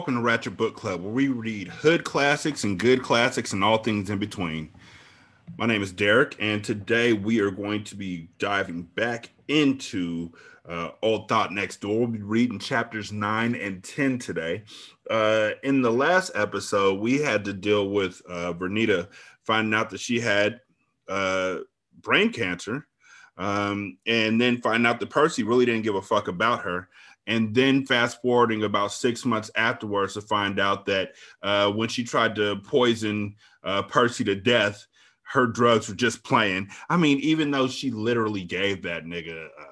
Welcome to Ratchet Book Club, where we read hood classics and good classics and all things in between. My name is Derek, and today we are going to be diving back into uh, Old Thot Next Door. We'll be reading chapters 9 and 10 today. Uh, in the last episode, we had to deal with uh, Vernita finding out that she had uh, brain cancer, um, and then finding out that Percy really didn't give a fuck about her and then fast forwarding about six months afterwards to find out that uh, when she tried to poison uh, Percy to death, her drugs were just playing. I mean, even though she literally gave that nigga a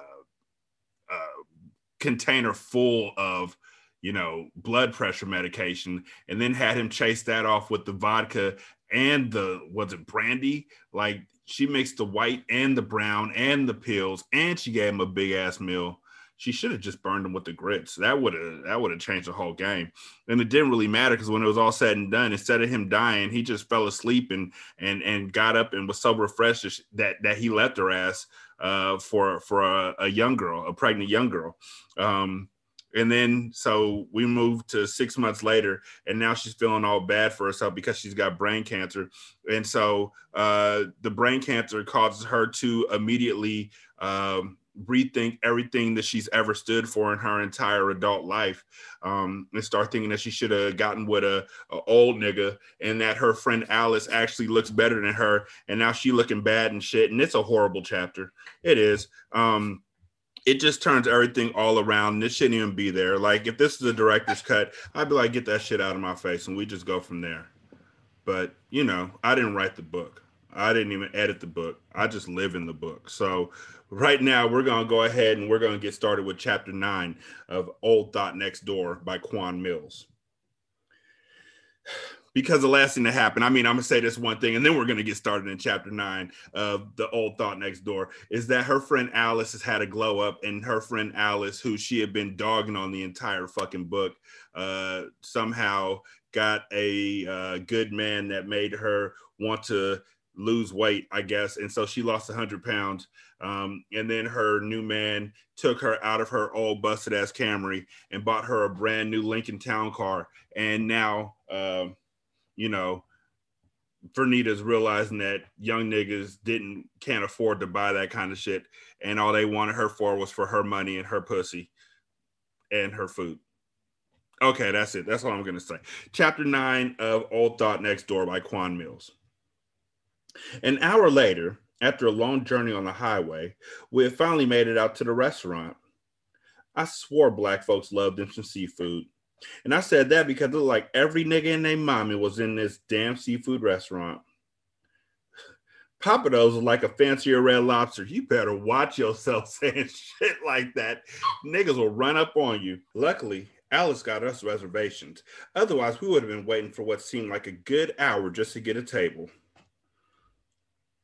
container full of, you know, blood pressure medication, and then had him chase that off with the vodka and the was it brandy? Like she mixed the white and the brown and the pills, and she gave him a big ass meal she should have just burned him with the grits. That would have that would have changed the whole game. And it didn't really matter because when it was all said and done, instead of him dying, he just fell asleep and and and got up and was so refreshed that that he left her ass uh, for for a, a, young girl, a pregnant young girl. Um, and then so we moved to six months later, and now she's feeling all bad for herself because she's got brain cancer. And so uh, the brain cancer causes her to immediately um, rethink everything that she's ever stood for in her entire adult life um, and start thinking that she should have gotten with a, a, old nigga and that her friend alice actually looks better than her and now she looking bad and shit and it's a horrible chapter. It is. Um, it just turns everything all around this shouldn't even be there. Like if this is a director's cut i'd be like get that shit out of my face and we just go from there. But you know i didn't write the book. I didn't even edit the book. I just live in the book. So right now we're going to go ahead and we're going to get started with chapter 9 of Old Thot Next Door by Quan Millz. Because the last thing that happened, I mean, I'm gonna say this one thing, and then we're gonna get started in chapter nine of the old thot next door. Is that her friend Alice has had a glow up, and her friend Alice, who she had been dogging on the entire fucking book, uh, somehow got a uh, good man that made her want to lose weight, I guess. And so she lost 100 pounds. Um, and then her new man took her out of her old busted ass Camry and bought her a brand new Lincoln Town car. And now, um, you know, Vernita's realizing that young niggas didn't can't afford to buy that kind of shit, and all they wanted her for was for her money and her pussy and her food. Okay, that's it. That's all I'm gonna say. Chapter nine of Old Thot Next Door by Quan Millz. An hour later, after a long journey on the highway, we had finally made it out to the restaurant. I swore black folks loved them some seafood. And I said that because it like every nigga and their mommy was in this damn seafood restaurant. Pappadeaux's was like a fancier red lobster. You better watch yourself saying shit like that. Niggas will run up on you. Luckily, Alice got us reservations. Otherwise, we would have been waiting for what seemed like a good hour just to get a table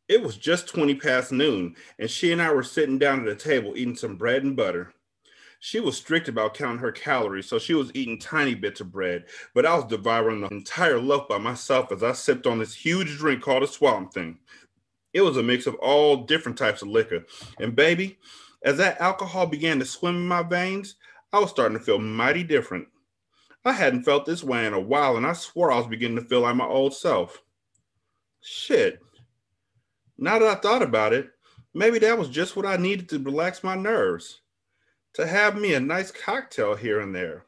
it was just 20 past noon, and she and I were sitting down at a table eating some bread and butter. She was strict about counting her calories, so she was eating tiny bits of bread, but I was devouring the entire loaf by myself as I sipped on this huge drink called a swamp thing. It was a mix of all different types of liquor. And baby, as that alcohol began to swim in my veins, I was starting to feel mighty different. I hadn't felt this way in a while, and I swore I was beginning to feel like my old self. Shit, now that I thought about it, maybe that was just what I needed to relax my nerves. to have me a nice cocktail here and there.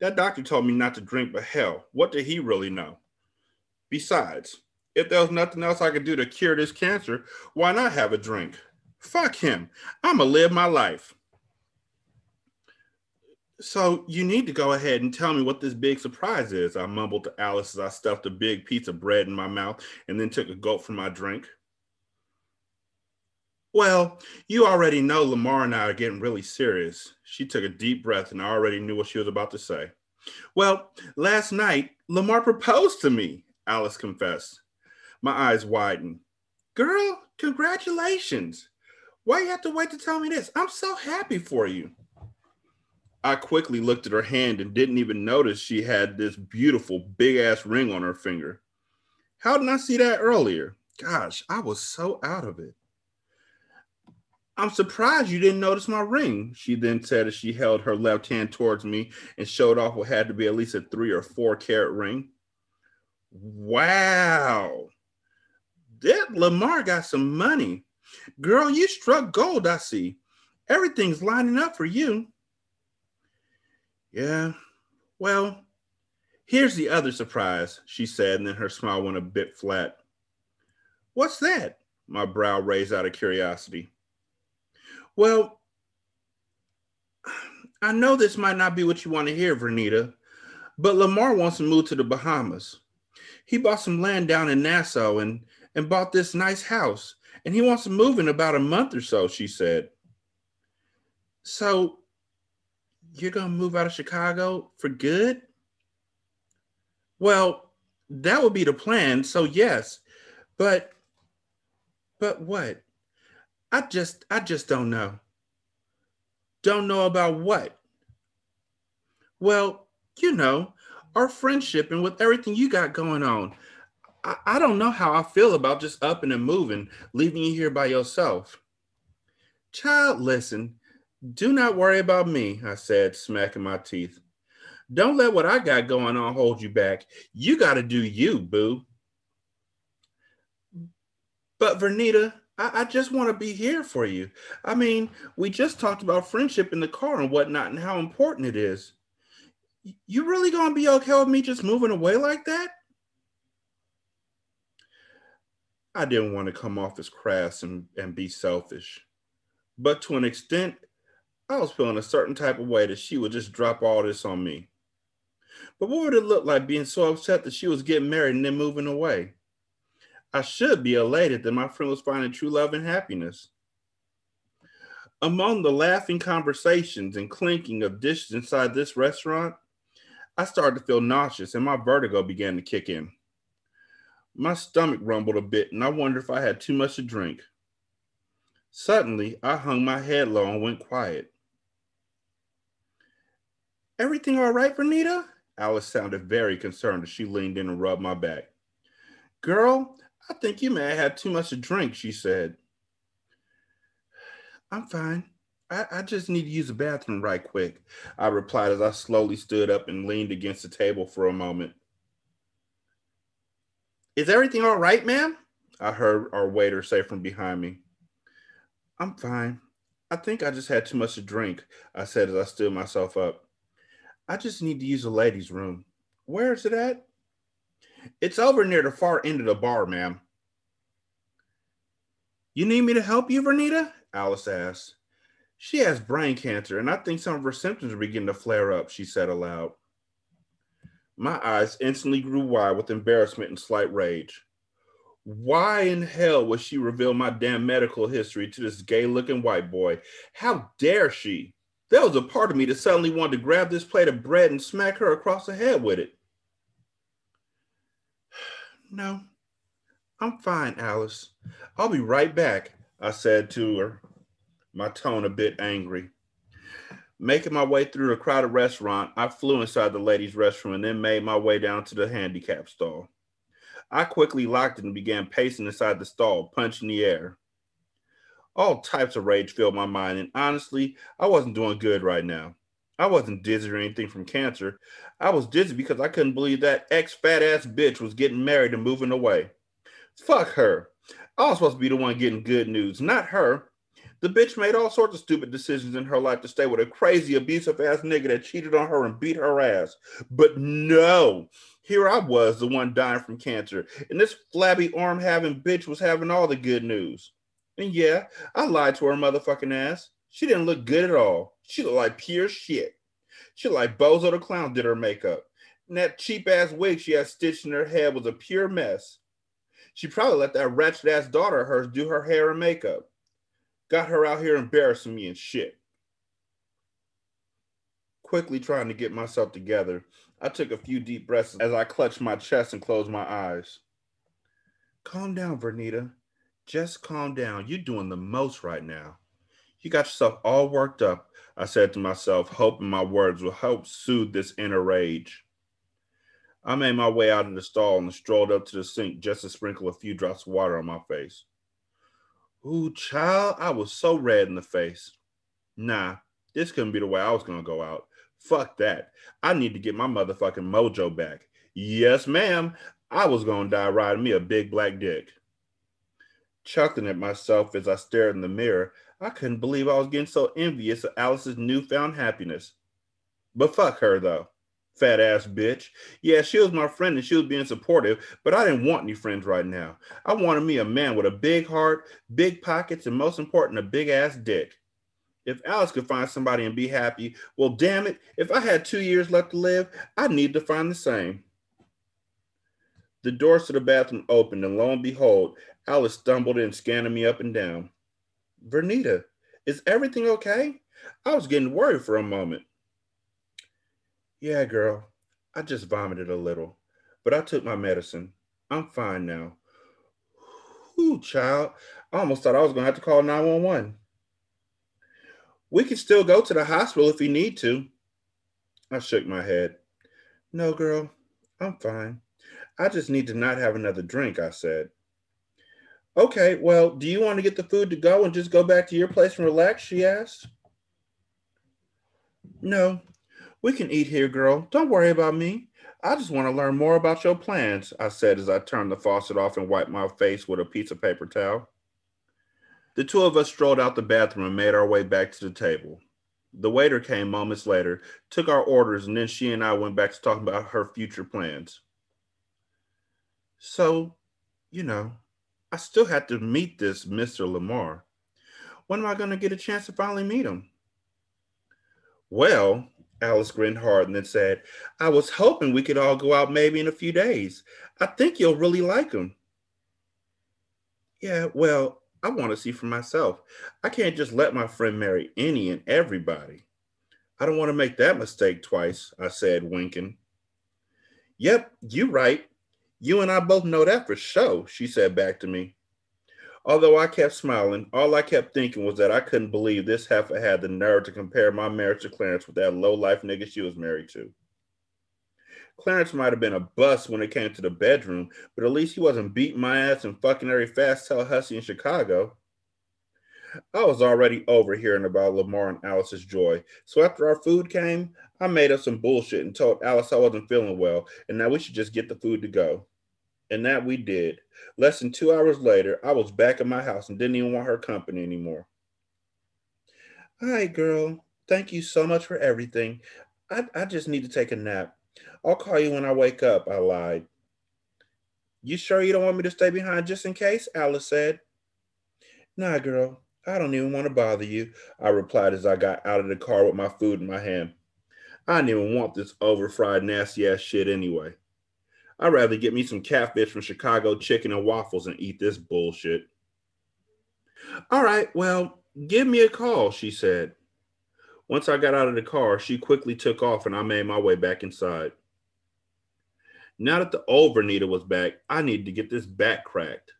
That doctor told me not to drink, but hell, what did he really know? Besides, if there was nothing else I could do to cure this cancer, why not have a drink? Fuck him. I'ma live my life. So you need to go ahead and tell me what this big surprise is, I mumbled to Alice as I stuffed a big piece of bread in my mouth and then took a gulp from my drink. Well, you already know Lamar and I are getting really serious. She took a deep breath and I already knew what she was about to say. Well, last night, Lamar proposed to me, Alice confessed. My eyes widened. Girl, congratulations. Why you have to wait to tell me this? I'm so happy for you. I quickly looked at her hand and didn't even notice she had this beautiful big ass ring on her finger. How didn't I see that earlier? Gosh, I was so out of it. I'm surprised you didn't notice my ring, she then said as she held her left hand towards me and showed off what had to be at least a three or four carat ring. Wow. That Lamar got some money. Girl, you struck gold, I see. Everything's lining up for you. Yeah, well, here's the other surprise, she said, and then her smile went a bit flat. What's that? My brow raised out of curiosity. Well, I know this might not be what you want to hear, Vernita, but Lamar wants to move to the Bahamas. He bought some land down in Nassau and, and bought this nice house, and he wants to move in about a month or so, she said. So you're going to move out of Chicago for good? Well, that would be the plan. So yes. But but what? I just I just don't know. Don't know about what? Well, you know, our friendship and with everything you got going on. I, I don't know how I feel about just upping and moving, leaving you here by yourself. Child, listen, do not worry about me, I said, smacking my teeth. Don't let what I got going on hold you back. You got to do you, boo. But Vernita, I, I just want to be here for you. I mean, we just talked about friendship in the car and whatnot and how important it is. You really gonna be okay with me just moving away like that? I didn't want to come off as crass and, and be selfish. But to an extent, I was feeling a certain type of way that she would just drop all this on me. But what would it look like being so upset that she was getting married and then moving away? I should be elated that my friend was finding true love and happiness. Among the laughing conversations and clinking of dishes inside this restaurant, I started to feel nauseous and my vertigo began to kick in. My stomach rumbled a bit and I wondered if I had too much to drink. Suddenly, I hung my head low and went quiet. Everything all right, Vernita? Alice sounded very concerned as she leaned in and rubbed my back. Girl, I think you may have had too much to drink, she said. I'm fine. I, I just need to use the bathroom right quick, I replied as I slowly stood up and leaned against the table for a moment. Is everything all right, ma'am? I heard our waiter say from behind me. I'm fine. I think I just had too much to drink, I said as I stood myself up. I just need to use the ladies' room. Where is it at? It's over near the far end of the bar, ma'am. You need me to help you, Vernita? Alice asked. She has brain cancer, and I think some of her symptoms are beginning to flare up, she said aloud. My eyes instantly grew wide with embarrassment and slight rage. Why in hell would she reveal my damn medical history to this gay looking white boy? How dare she? There was a part of me that suddenly wanted to grab this plate of bread and smack her across the head with it. No, I'm fine, Alice. I'll be right back, I said to her, my tone a bit angry. Making my way through the crowded restaurant, I flew inside the ladies' restroom and then made my way down to the handicap stall. I quickly locked it and began pacing inside the stall, punching the air. All types of rage filled my mind, and honestly, I wasn't doing good right now. I wasn't dizzy or anything from cancer. I was dizzy because I couldn't believe that ex fat ass bitch was getting married and moving away. Fuck her. I was supposed to be the one getting good news, not her. The bitch made all sorts of stupid decisions in her life to stay with a crazy, abusive ass nigga that cheated on her and beat her ass. But no, here I was, the one dying from cancer, and this flabby arm having bitch was having all the good news. And yeah, I lied to her motherfucking ass. She didn't look good at all. She looked like pure shit. She looked like Bozo the Clown did her makeup. And that cheap ass wig she had stitched in her head was a pure mess. She probably let that wretched ass daughter of hers do her hair and makeup. Got her out here embarrassing me and shit. Quickly trying to get myself together, I took a few deep breaths as I clutched my chest and closed my eyes. Calm down, Vernita. Just calm down. You're doing the most right now. You got yourself all worked up, I said to myself, hoping my words will help soothe this inner rage. I made my way out of the stall and strolled up to the sink just to sprinkle a few drops of water on my face. Ooh, child, I was so red in the face. Nah, this couldn't be the way I was gonna go out. Fuck that. I need to get my motherfucking mojo back. Yes, ma'am. I was gonna die riding me a big black dick. Chuckling at myself as I stared in the mirror, I couldn't believe I was getting so envious of Alice's newfound happiness. But fuck her though fat ass bitch. Yeah, she was my friend and she was being supportive, but I didn't want any friends right now. I wanted me a man with a big heart, big pockets, and most important, a big ass dick. If Alice could find somebody and be happy, well, damn it, if I had two years left to live, I need to find the same. The doors to the bathroom opened, and lo and behold, Alice stumbled in, scanning me up and down. Vernita, is everything okay? I was getting worried for a moment. Yeah, girl, I just vomited a little, but I took my medicine. I'm fine now. Whoo, child. I almost thought I was going to have to call 911. We can still go to the hospital if you need to. I shook my head. No, girl, I'm fine. I just need to not have another drink, I said. Okay, well, do you want to get the food to go and just go back to your place and relax? She asked. No, we can eat here, girl. Don't worry about me. I just want to learn more about your plans, I said as I turned the faucet off and wiped my face with a piece of paper towel. The two of us strolled out the bathroom and made our way back to the table. The waiter came moments later, took our orders, and then she and I went back to talking about her future plans. So, you know, I still had to meet this Mr. Lamar. When am I going to get a chance to finally meet him? Well, Alice grinned hard and then said, I was hoping we could all go out maybe in a few days. I think you'll really like him. Yeah, well, I want to see for myself. I can't just let my friend marry any and everybody. I don't want to make that mistake twice, I said, winking. Yep, you're right. You and I both know that for sure, she said back to me. Although I kept smiling, all I kept thinking was that I couldn't believe this heifer had the nerve to compare my marriage to Clarence with that low life nigga she was married to. Clarence might have been a bust when it came to the bedroom, but at least he wasn't beating my ass and fucking every fast tail hussy in Chicago. I was already over hearing about Lamar and Alice's joy, so after our food came, I made up some bullshit and told Alice I wasn't feeling well and that we should just get the food to go. And that we did. Less than two hours later, I was back at my house and didn't even want her company anymore. Hi, girl. Thank you so much for everything. I, I just need to take a nap. I'll call you when I wake up, I lied. You sure you don't want me to stay behind just in case? Alice said. Nah, girl. I don't even want to bother you, I replied as I got out of the car with my food in my hand. I didn't even want this over fried, nasty ass shit anyway. I'd rather get me some catfish from Chicago chicken and waffles and eat this bullshit. All right, well, give me a call, she said. Once I got out of the car, she quickly took off and I made my way back inside. Now that the old Vernita was back, I needed to get this back cracked.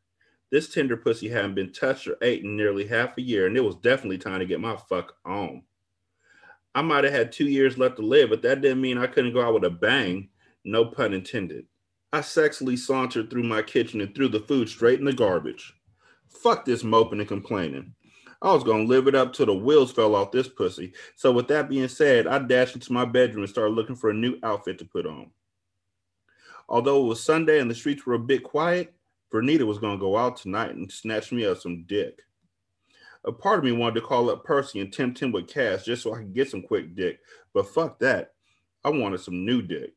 This tender pussy hadn't been touched or ate in nearly half a year, and it was definitely time to get my fuck on. I might have had two years left to live, but that didn't mean I couldn't go out with a bang. No pun intended. I sexily sauntered through my kitchen and threw the food straight in the garbage. Fuck this moping and complaining. I was gonna live it up till the wheels fell off this pussy. So with that being said, I dashed into my bedroom and started looking for a new outfit to put on. Although it was Sunday and the streets were a bit quiet, Vernita was gonna go out tonight and snatch me up some dick. A part of me wanted to call up Percy and tempt him with cash just so I could get some quick dick. But fuck that. I wanted some new dick.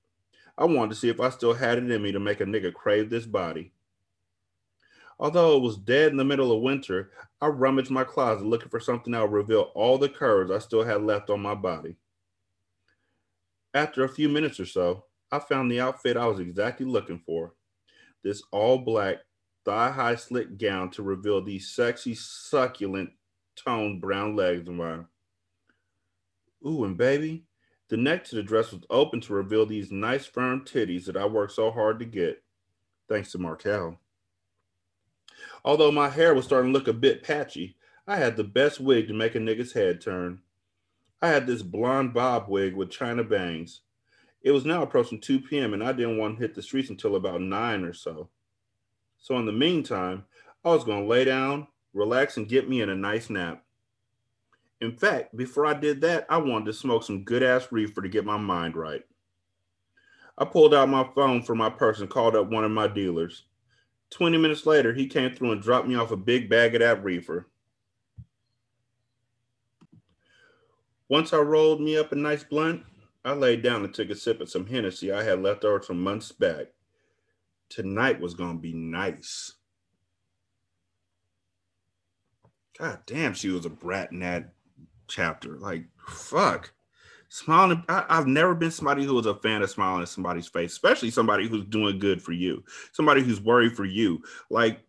I wanted to see if I still had it in me to make a nigga crave this body. Although it was dead in the middle of winter, I rummaged my closet looking for something that would reveal all the curves I still had left on my body. After a few minutes or so, I found the outfit I was exactly looking for this all black, thigh high slit gown to reveal these sexy, succulent, toned brown legs of mine. Ooh, and baby, the neck to the dress was open to reveal these nice, firm titties that I worked so hard to get, thanks to Markel. Although my hair was starting to look a bit patchy, I had the best wig to make a nigga's head turn. I had this blonde bob wig with china bangs. It was now approaching 2 p.m., and I didn't want to hit the streets until about 9 or so. So, in the meantime, I was going to lay down, relax, and get me in a nice nap. In fact, before I did that, I wanted to smoke some good ass reefer to get my mind right. I pulled out my phone from my purse and called up one of my dealers. 20 minutes later, he came through and dropped me off a big bag of that reefer. Once I rolled me up a nice blunt, I laid down and took a sip of some Hennessy I had left over from months back. Tonight was going to be nice. God damn, she was a brat in that chapter. Like, fuck. Smiling, I, have never been somebody who was a fan of smiling in somebody's face, especially somebody who's doing good for you, somebody who's worried for you. Like,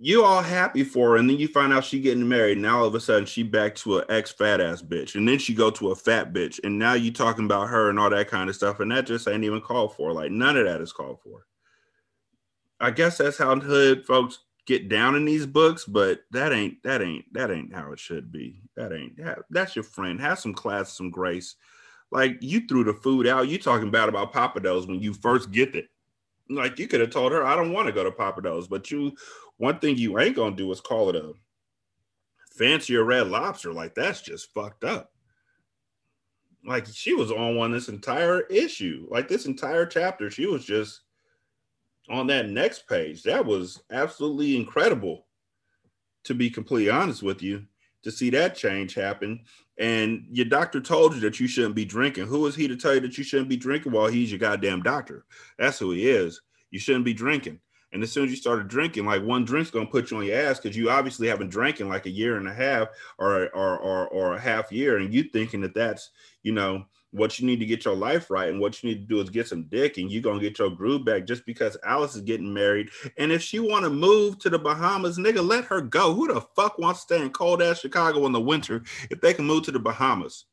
you all happy for her, and then you find out she getting married, and all of a sudden she back to an ex fat ass bitch, and then she go to a fat bitch, and now you talking about her and all that kind of stuff, and that just ain't even called for. Like none of that is called for. I guess that's how hood folks get down in these books, but that ain't that ain't that ain't how it should be. That ain't that, that's your friend. Have some class, some grace. Like you threw the food out. You talking bad about Papa Pappadeaux when you first get it. Like you could have told her, I don't want to go to Papa Pappadeaux, but you one thing you ain't gonna do is call it a fancier red lobster. Like that's just fucked up. Like she was on one this entire issue, like this entire chapter. She was just on that next page. That was absolutely incredible, to be completely honest with you, to see that change happen. And your doctor told you that you shouldn't be drinking. Who is he to tell you that you shouldn't be drinking? Well, he's your goddamn doctor. That's who he is. You shouldn't be drinking. And as soon as you started drinking, like one drink's gonna put you on your ass because you obviously haven't drank in like a year and a half or or or, or a half year, and you thinking that that's you know what you need to get your life right and what you need to do is get some dick and you're gonna get your groove back just because Alice is getting married. And if she wanna move to the Bahamas, nigga, let her go. Who the fuck wants to stay in cold ass Chicago in the winter if they can move to the Bahamas?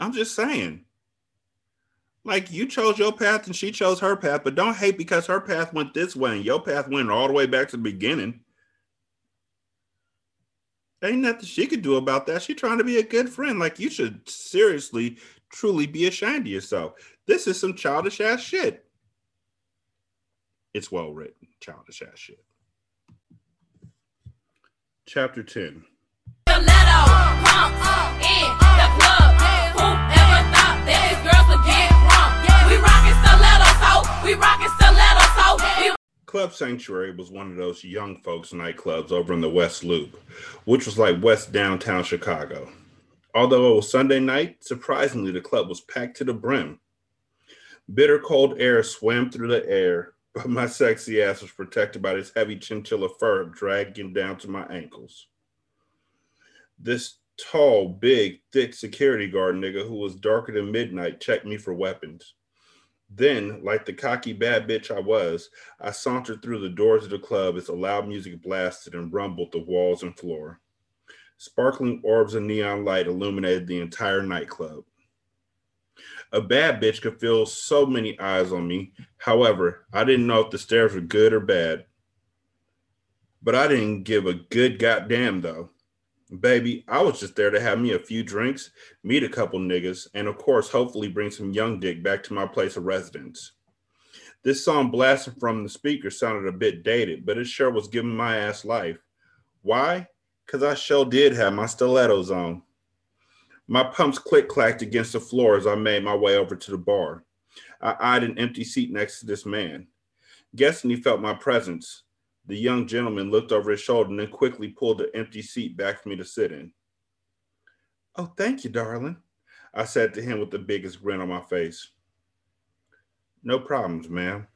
I'm just saying. Like you chose your path and she chose her path, but don't hate because her path went this way and your path went all the way back to the beginning. Ain't nothing she could do about that. She trying to be a good friend. Like you should seriously, truly be ashamed of yourself. This is some childish ass shit. It's well written, childish ass shit. Chapter 10. Club Sanctuary was one of those young folks nightclubs over in the West Loop, which was like West downtown Chicago. Although it was Sunday night, surprisingly, the club was packed to the brim. Bitter cold air swam through the air, but my sexy ass was protected by this heavy chinchilla fur dragging down to my ankles. This tall, big, thick security guard nigga who was darker than midnight checked me for weapons. Then, like the cocky bad bitch I was, I sauntered through the doors of the club as the loud music blasted and rumbled the walls and floor. Sparkling orbs of neon light illuminated the entire nightclub. A bad bitch could feel so many eyes on me. However, I didn't know if the stares were good or bad. But I didn't give a good goddamn though. Baby, I was just there to have me a few drinks, meet a couple niggas, and of course, hopefully bring some young dick back to my place of residence. This song blasting from the speaker sounded a bit dated, but it sure was giving my ass life. Why? Because I sure did have my stilettos on. My pumps click clacked against the floor as I made my way over to the bar. I eyed an empty seat next to this man. Guessing he felt my presence, The young gentleman looked over his shoulder and then quickly pulled the empty seat back for me to sit in. Oh, thank you, darling, I said to him with the biggest grin on my face. No problems, ma'am,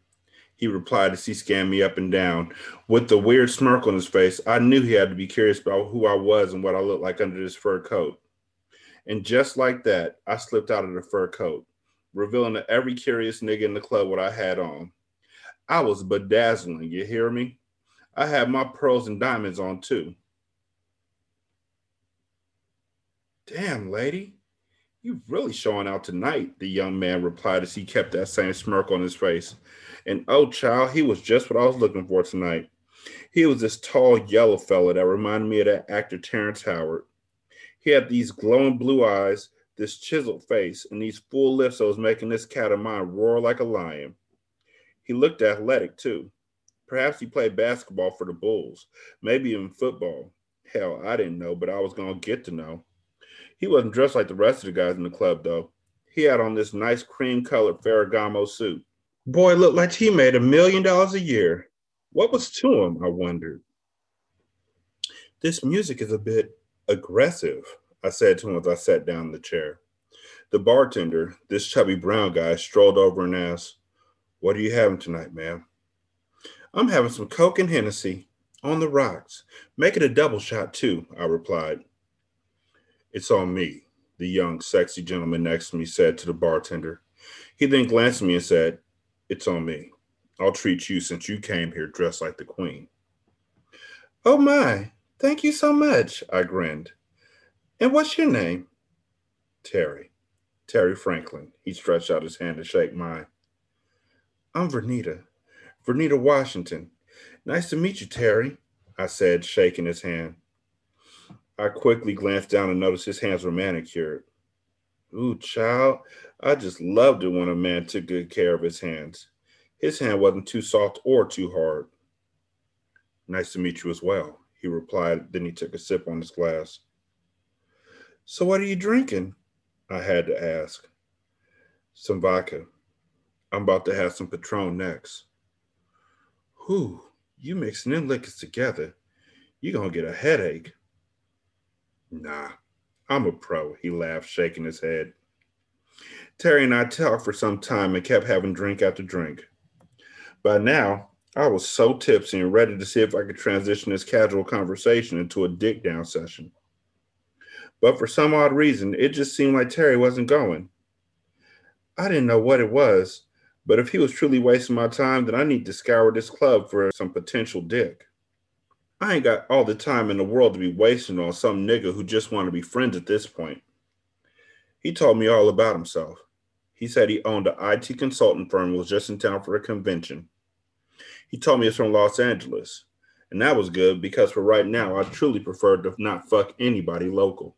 he replied as he scanned me up and down. With the weird smirk on his face, I knew he had to be curious about who I was and what I looked like under this fur coat. And just like that, I slipped out of the fur coat, revealing to every curious nigga in the club what I had on. I was bedazzling, you hear me? I have my pearls and diamonds on too. Damn, lady, you're really showing out tonight, the young man replied as he kept that same smirk on his face. And oh, child, he was just what I was looking for tonight. He was this tall yellow fella that reminded me of that actor Terrence Howard. He had these glowing blue eyes, this chiseled face, and these full lips that was making this cat of mine roar like a lion. He looked athletic too. Perhaps he played basketball for the Bulls, maybe even football. Hell, I didn't know, but I was going to get to know. He wasn't dressed like the rest of the guys in the club, though. He had on this nice cream colored Ferragamo suit. Boy looked like he made a million dollars a year. What was to him, I wondered. This music is a bit aggressive, I said to him as I sat down in the chair. The bartender, this chubby brown guy, strolled over and asked, What are you having tonight, ma'am? I'm having some Coke and Hennessy on the rocks. Make it a double shot, too, I replied. It's on me, the young, sexy gentleman next to me said to the bartender. He then glanced at me and said, It's on me. I'll treat you since you came here dressed like the queen. Oh my, thank you so much, I grinned. And what's your name? Terry. Terry Franklin. He stretched out his hand to shake mine. I'm Vernita. Vernita Washington. Nice to meet you, Terry, I said, shaking his hand. I quickly glanced down and noticed his hands were manicured. Ooh, child, I just loved it when a man took good care of his hands. His hand wasn't too soft or too hard. Nice to meet you as well, he replied. Then he took a sip on his glass. So, what are you drinking? I had to ask. Some vodka. I'm about to have some Patron next. Whew, you mixing them liquors together. You're going to get a headache. Nah, I'm a pro, he laughed, shaking his head. Terry and I talked for some time and kept having drink after drink. By now, I was so tipsy and ready to see if I could transition this casual conversation into a dick down session. But for some odd reason, it just seemed like Terry wasn't going. I didn't know what it was, but if he was truly wasting my time, then I need to scour this club for some potential dick. I ain't got all the time in the world to be wasting on some nigga who just want to be friends at this point. He told me all about himself. He said he owned an IT consulting firm and was just in town for a convention. He told me it's from Los Angeles, and that was good because for right now, I truly prefer to not fuck anybody local.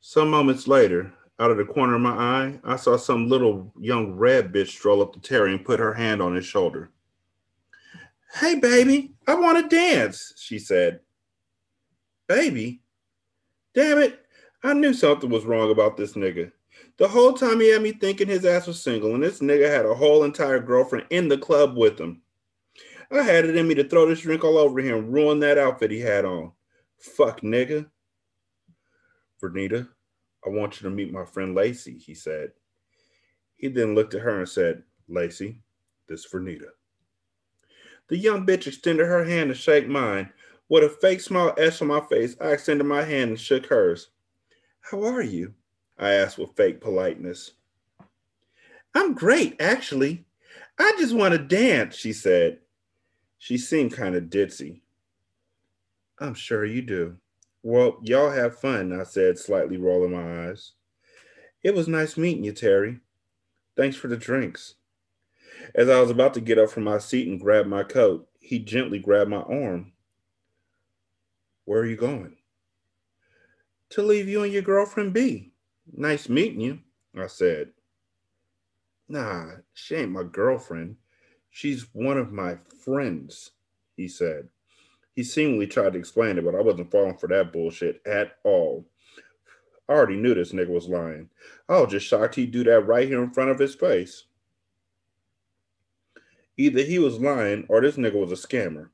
Some moments later, out of the corner of my eye, I saw some little young red bitch stroll up to Terry and put her hand on his shoulder. Hey, baby, I want to dance, she said. Baby? Damn it, I knew something was wrong about this nigga. The whole time he had me thinking his ass was single, and this nigga had a whole entire girlfriend in the club with him. I had it in me to throw this drink all over him, ruin that outfit he had on. Fuck nigga. Vernita, I want you to meet my friend Lacey, he said. He then looked at her and said, Lacey, this is Vernita. The young bitch extended her hand to shake mine. With a fake smile etched on my face, I extended my hand and shook hers. How are you? I asked with fake politeness. I'm great, actually. I just want to dance, she said. She seemed kind of ditzy. I'm sure you do. Well, y'all have fun, I said, slightly rolling my eyes. It was nice meeting you, Terry. Thanks for the drinks. As I was about to get up from my seat and grab my coat, he gently grabbed my arm. Where are you going? To leave you and your girlfriend be. Nice meeting you, I said. Nah, she ain't my girlfriend. She's one of my friends, he said. He seemingly tried to explain it, but I wasn't falling for that bullshit at all. I already knew this nigga was lying. I was just shocked he'd do that right here in front of his face. Either he was lying or this nigga was a scammer.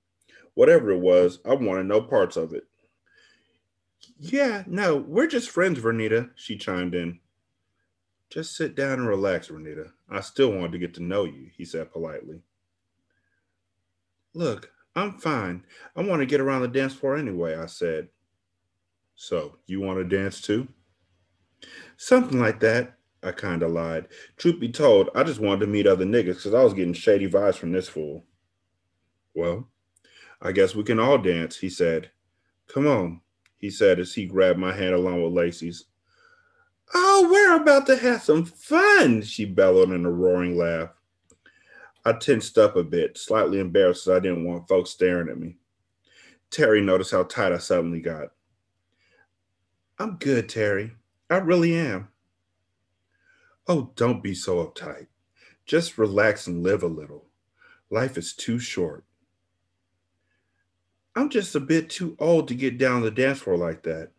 Whatever it was, I wanted no parts of it. Yeah, no, we're just friends, Vernita, she chimed in. Just sit down and relax, Vernita. I still wanted to get to know you, he said politely. Look, I'm fine. I want to get around the dance floor anyway, I said. So, you want to dance too? Something like that. I kind of lied. Truth be told, I just wanted to meet other niggas because I was getting shady vibes from this fool. Well, I guess we can all dance, he said. Come on, he said as he grabbed my hand along with Lacey's. Oh, we're about to have some fun, she bellowed in a roaring laugh. I tensed up a bit, slightly embarrassed as I didn't want folks staring at me. Terry noticed how tight I suddenly got. I'm good, Terry. I really am. Oh, don't be so uptight. Just relax and live a little. Life is too short. I'm just a bit too old to get down the dance floor like that.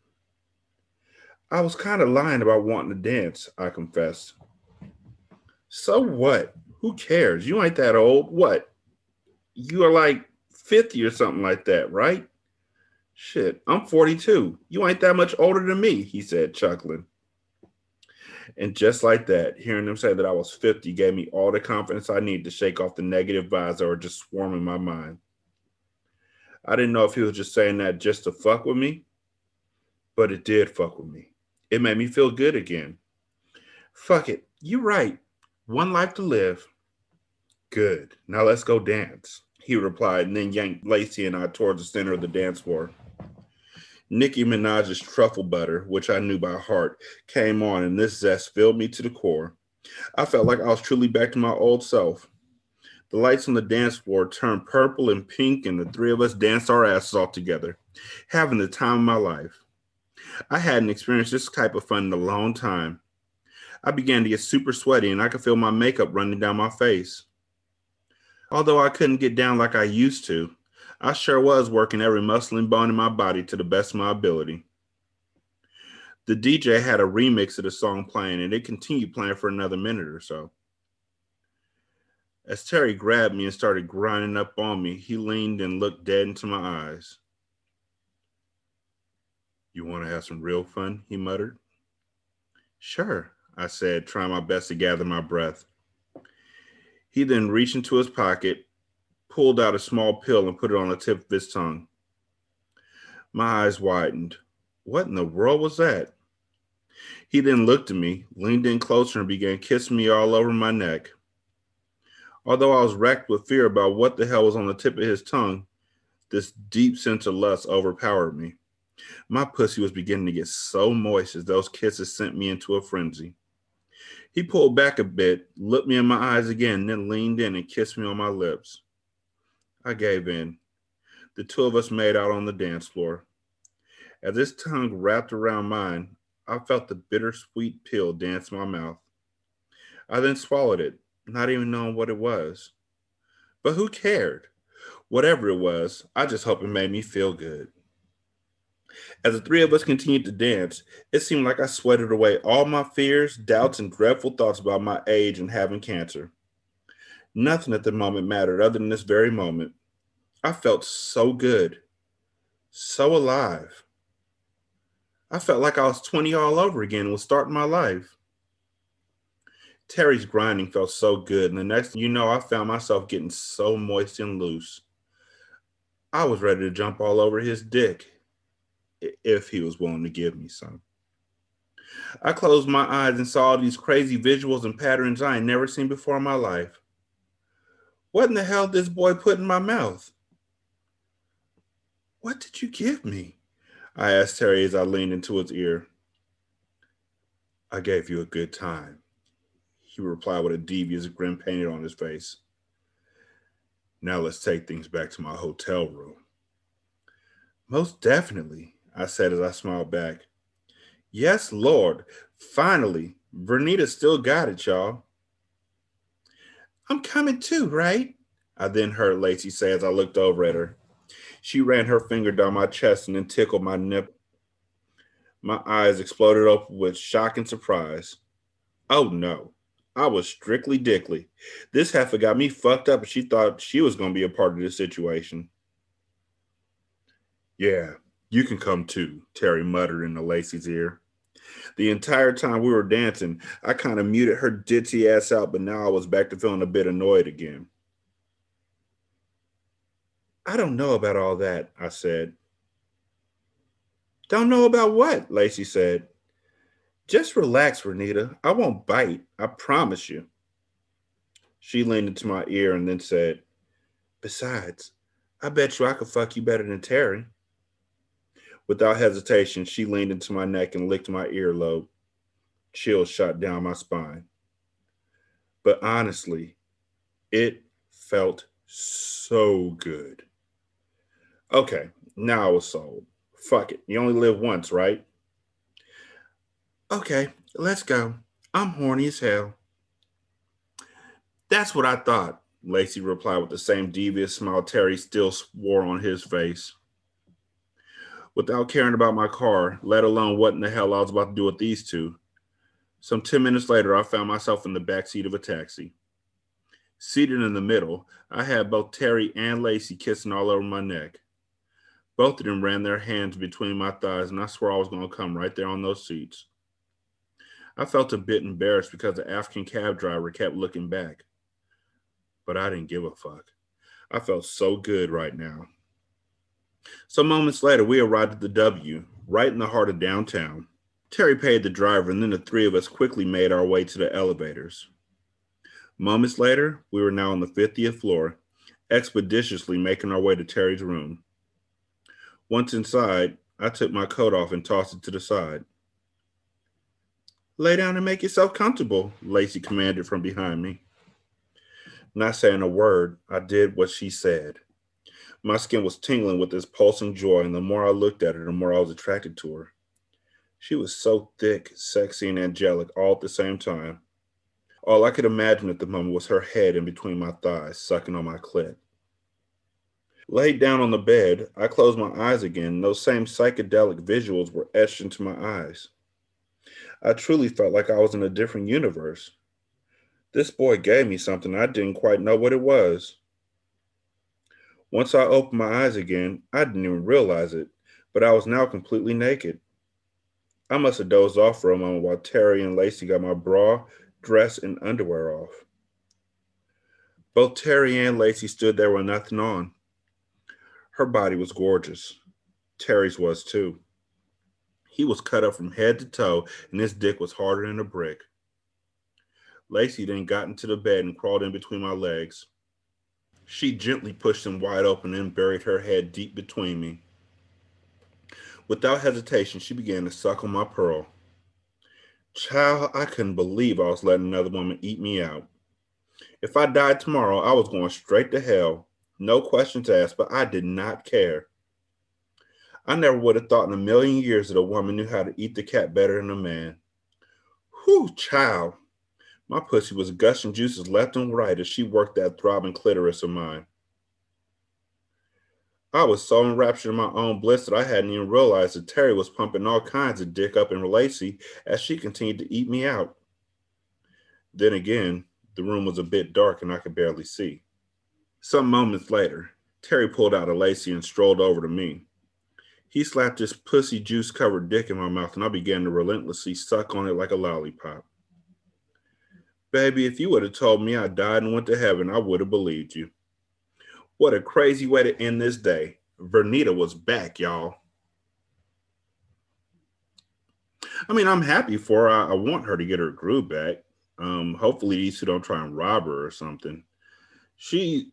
I was kind of lying about wanting to dance, I confessed. So what? Who cares? You ain't that old. What? You are like 50 or something like that, right? Shit, I'm 42. You ain't that much older than me, he said, chuckling. And just like that, hearing them say that I was 50 gave me all the confidence I needed to shake off the negative vibes that were just swarming my mind. I didn't know if he was just saying that just to fuck with me, but it did fuck with me. It made me feel good again. Fuck it. You're right. One life to live. Good. Now let's go dance. He replied and then yanked Lacey and I towards the center of the dance floor. Nicki Minaj's Truffle Butter, which I knew by heart, came on, and this zest filled me to the core. I felt like I was truly back to my old self. The lights on the dance floor turned purple and pink, and the three of us danced our asses off together, having the time of my life. I hadn't experienced this type of fun in a long time. I began to get super sweaty, and I could feel my makeup running down my face. Although I couldn't get down like I used to, I sure was working every muscle and bone in my body to the best of my ability. The DJ had a remix of the song playing, and it continued playing for another minute or so. As Terry grabbed me and started grinding up on me, he leaned and looked dead into my eyes. You want to have some real fun? He muttered. Sure, I said, trying my best to gather my breath. He then reached into his pocket pulled out a small pill and put it on the tip of his tongue. My eyes widened. What in the world was that? He then looked at me, leaned in closer, and began kissing me all over my neck. Although I was racked with fear about what the hell was on the tip of his tongue, this deep sense of lust overpowered me. My pussy was beginning to get so moist as those kisses sent me into a frenzy. He pulled back a bit, looked me in my eyes again, then leaned in and kissed me on my lips. I gave in. The two of us made out on the dance floor. As his tongue wrapped around mine, I felt the bittersweet pill dance my mouth. I then swallowed it, not even knowing what it was. But who cared? Whatever it was, I just hope it made me feel good. As the three of us continued to dance, it seemed like I sweated away all my fears, doubts, and dreadful thoughts about my age and having cancer. Nothing at the moment mattered other than this very moment. I felt so good, so alive. I felt like I was 20 all over again and was starting my life. Terry's grinding felt so good, and the next thing you know, I found myself getting so moist and loose. I was ready to jump all over his dick if he was willing to give me some. I closed my eyes and saw these crazy visuals and patterns I had never seen before in my life. What in the hell did this boy put in my mouth? What did you give me? I asked Terry as I leaned into his ear. I gave you a good time, he replied with a devious grin painted on his face. Now let's take things back to my hotel room. Most definitely, I said as I smiled back. Yes, Lord. Finally, Vernita still got it, y'all. I'm coming too, right? I then heard Lacey say as I looked over at her. She ran her finger down my chest and then tickled my nipple. My eyes exploded open with shock and surprise. Oh no, I was strictly dickly. This heifer got me fucked up and she thought she was going to be a part of this situation. Yeah, you can come too, Terry muttered into Lacey's ear. The entire time we were dancing, I kind of muted her ditzy ass out, but now I was back to feeling a bit annoyed again. I don't know about all that, I said. Don't know about what? Lacey said. Just relax, Renita. I won't bite. I promise you. She leaned into my ear and then said, Besides, I bet you I could fuck you better than Terry. Without hesitation, she leaned into my neck and licked my earlobe. Chills shot down my spine. But honestly, it felt so good. Okay, now I was sold. Fuck it. You only live once, right? Okay, let's go. I'm horny as hell. That's what I thought, Lacey replied with the same devious smile Terry still wore on his face. Without caring about my car, let alone what in the hell I was about to do with these two, some 10 minutes later, I found myself in the back seat of a taxi. Seated in the middle, I had both Terry and Lacey kissing all over my neck. Both of them ran their hands between my thighs, and I swore I was going to come right there on those seats. I felt a bit embarrassed because the African cab driver kept looking back. But I didn't give a fuck. I felt so good right now. Some moments later, we arrived at the W, right in the heart of downtown. Terry paid the driver, and then the three of us quickly made our way to the elevators. Moments later, we were now on the 50th floor, expeditiously making our way to Terry's room. Once inside, I took my coat off and tossed it to the side. Lay down and make yourself comfortable, Lacey commanded from behind me. Not saying a word, I did what she said. My skin was tingling with this pulsing joy, and the more I looked at her, the more I was attracted to her. She was so thick, sexy, and angelic all at the same time. All I could imagine at the moment was her head in between my thighs, sucking on my clit. Laid down on the bed, I closed my eyes again. Those same psychedelic visuals were etched into my eyes. I truly felt like I was in a different universe. This boy gave me something I didn't quite know what it was. Once I opened my eyes again, I didn't even realize it, but I was now completely naked. I must have dozed off for a moment while Terry and Lacey got my bra, dress, and underwear off. Both Terry and Lacey stood there with nothing on. Her body was gorgeous. Terry's was too. He was cut up from head to toe, and his dick was harder than a brick. Lacey then got into the bed and crawled in between my legs. She gently pushed him wide open and buried her head deep between me. Without hesitation, she began to suck on my pearl. Child, I couldn't believe I was letting another woman eat me out. If I died tomorrow, I was going straight to hell no questions asked, but I did not care. I never would have thought in a million years that a woman knew how to eat the cat better than a man. Whew, child. My pussy was gushing juices left and right as she worked that throbbing clitoris of mine. I was so enraptured in my own bliss that I hadn't even realized that Terry was pumping all kinds of dick up in Lacey as she continued to eat me out. Then again, the room was a bit dark and I could barely see. Some moments later, Terry pulled out a Lacey and strolled over to me. He slapped his pussy juice covered dick in my mouth, and I began to relentlessly suck on it like a lollipop. Baby, if you would have told me I died and went to heaven, I would have believed you. What a crazy way to end this day. Vernita was back, y'all. I mean, I'm happy for her. I, want her to get her groove back. Um, hopefully, these two don't try and rob her or something. She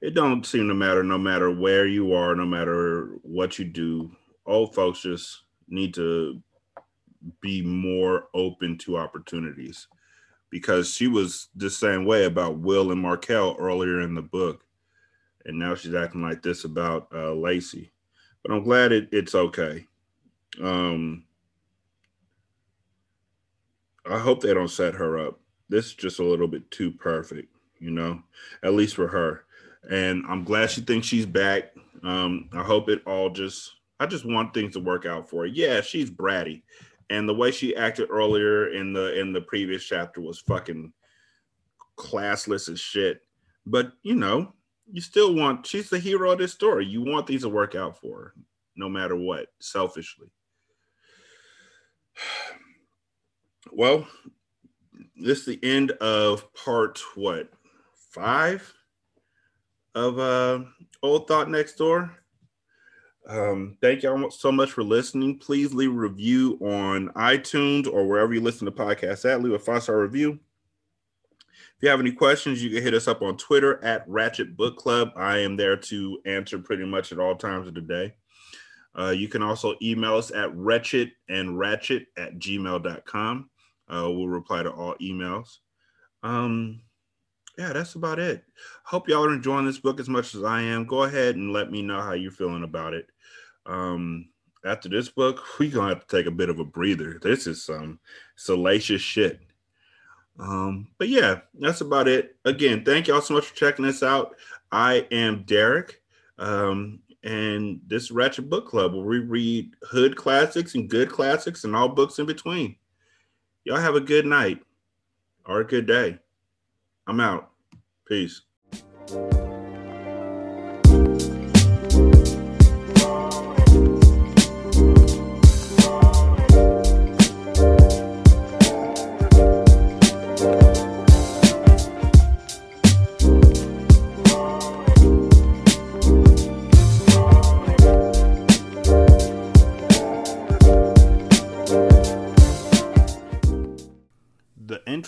it don't seem to matter no matter where you are, no matter what you do. Old folks just need to be more open to opportunities because she was the same way about Will and Markel earlier in the book. And now she's acting like this about uh, Lacey. But I'm glad it, it's okay. Um, I hope they don't set her up. This is just a little bit too perfect, you know, at least for her and I'm glad she thinks she's back. Um, I hope it all just. I just want things to work out for her. Yeah, she's bratty, and the way she acted earlier in the in the previous chapter was fucking classless as shit. But you know, you still want she's the hero of this story. You want these to work out for her, no matter what, selfishly. Well, this is the end of part what five of uh Old Thot Next Door. Um, thank y'all so much for listening. Please leave a review on iTunes or wherever you listen to podcasts at. Leave a five star review. If you have any questions, you can hit us up on Twitter at Ratchet Book Club. I am there to answer pretty much at all times of the day. Uh, you can also email us at wretched and ratchet at gmail.com. Uh, we'll reply to all emails. Um, yeah, that's about it. Hope y'all are enjoying this book as much as I am. Go ahead and let me know how you're feeling about it. Um, after this book, we're gonna have to take a bit of a breather. This is some salacious shit. Um, but yeah, that's about it. Again, thank y'all so much for checking this out. I am Derek. Um, and this Ratchet Book Club where we read hood classics and good classics and all books in between. Y'all have a good night or a good day. I'm out. Peace.